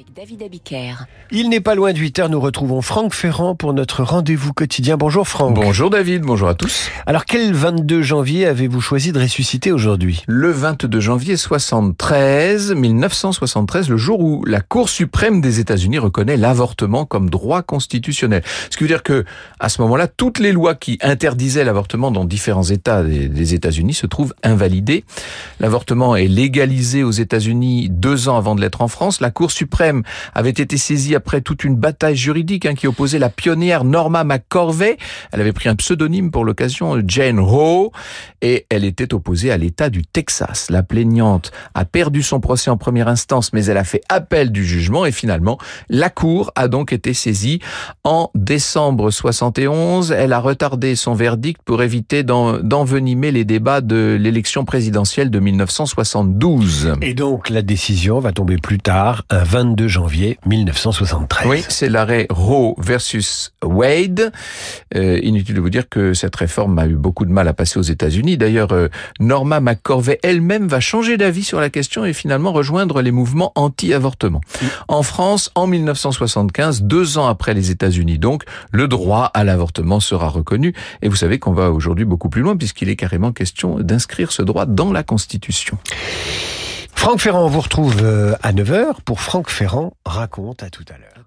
avec David Abiker. Il n'est pas loin de 8 heures, nous retrouvons Franck Ferrand pour notre rendez-vous quotidien. Bonjour Franck. Bonjour David, bonjour à tous. Alors quel 22 janvier avez-vous choisi de ressusciter aujourd'hui? Le 22 janvier 73, 1973, le jour où la Cour suprême des États-Unis reconnaît l'avortement comme droit constitutionnel. Ce qui veut dire que à ce moment-là, toutes les lois qui interdisaient l'avortement dans différents États des, des États-Unis se trouvent invalidées. L'avortement est légalisé aux États-Unis deux ans avant de l'être en France. La Cour suprême avait été saisie après toute une bataille juridique hein, qui opposait la pionnière Norma McCorvey. Elle avait pris un pseudonyme pour l'occasion, Jane Roe, et elle était opposée à l'État du Texas. La plaignante a perdu son procès en première instance, mais elle a fait appel du jugement et finalement, la Cour a donc été saisie en décembre 71. Elle a retardé son verdict pour éviter d'envenimer les débats de l'élection présidentielle de 1972. Et donc la décision va tomber plus tard, un 22 janvier 1973. Oui, c'est l'arrêt Roe versus Wade. Euh, inutile de vous dire que cette réforme a eu beaucoup de mal à passer aux États-Unis. D'ailleurs, euh, Norma McCorvey elle-même va changer d'avis sur la question et finalement rejoindre les mouvements anti-avortement. En France, en 1975, deux ans après les États-Unis donc, le droit à l'avortement sera reconnu. Et vous savez qu'on va aujourd'hui beaucoup plus loin puisqu'il est carrément question d'inscrire ce droit dans la Constitution. Franck Ferrand, on vous retrouve euh, à 9h pour Franck Ferrand raconte à tout à l'heure.